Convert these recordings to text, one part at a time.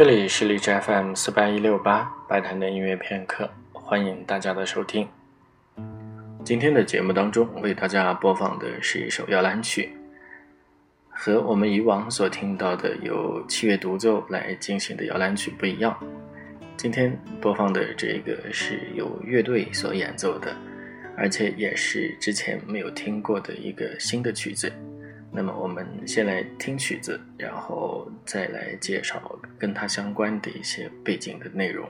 这里是荔枝 FM 四八一六八白谈的音乐片刻，欢迎大家的收听。今天的节目当中，为大家播放的是一首摇篮曲，和我们以往所听到的由器乐独奏来进行的摇篮曲不一样。今天播放的这个是由乐队所演奏的，而且也是之前没有听过的一个新的曲子。那么我们先来听曲子，然后再来介绍跟它相关的一些背景的内容。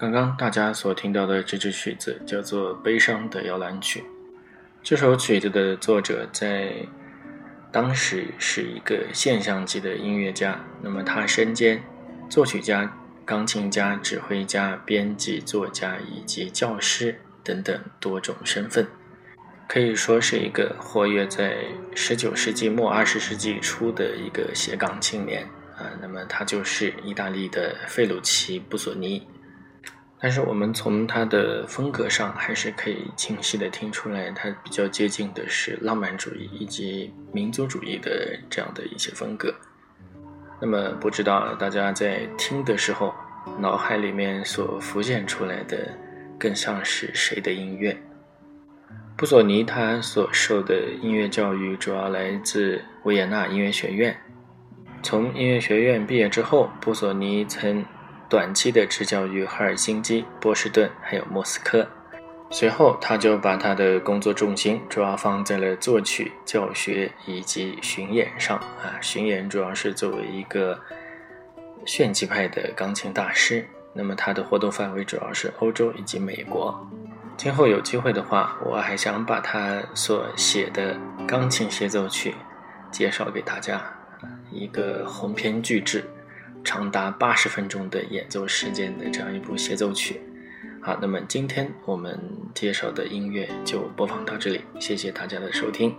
刚刚大家所听到的这支曲子叫做《悲伤的摇篮曲》。这首曲子的作者在当时是一个现象级的音乐家，那么他身兼作曲家、钢琴家、指挥家、编辑、作家以及教师等等多种身份，可以说是一个活跃在十九世纪末二十世纪初的一个斜杠青年啊。那么他就是意大利的费鲁奇·布索尼。但是我们从他的风格上还是可以清晰的听出来，他比较接近的是浪漫主义以及民族主义的这样的一些风格。那么不知道大家在听的时候，脑海里面所浮现出来的更像是谁的音乐？布索尼他所受的音乐教育主要来自维也纳音乐学院。从音乐学院毕业之后，布索尼曾。短期的执教于赫尔辛基、波士顿还有莫斯科，随后他就把他的工作重心主要放在了作曲、教学以及巡演上啊。巡演主要是作为一个炫技派的钢琴大师，那么他的活动范围主要是欧洲以及美国。今后有机会的话，我还想把他所写的钢琴协奏曲介绍给大家，一个鸿篇巨制。长达八十分钟的演奏时间的这样一部协奏曲。好，那么今天我们介绍的音乐就播放到这里，谢谢大家的收听。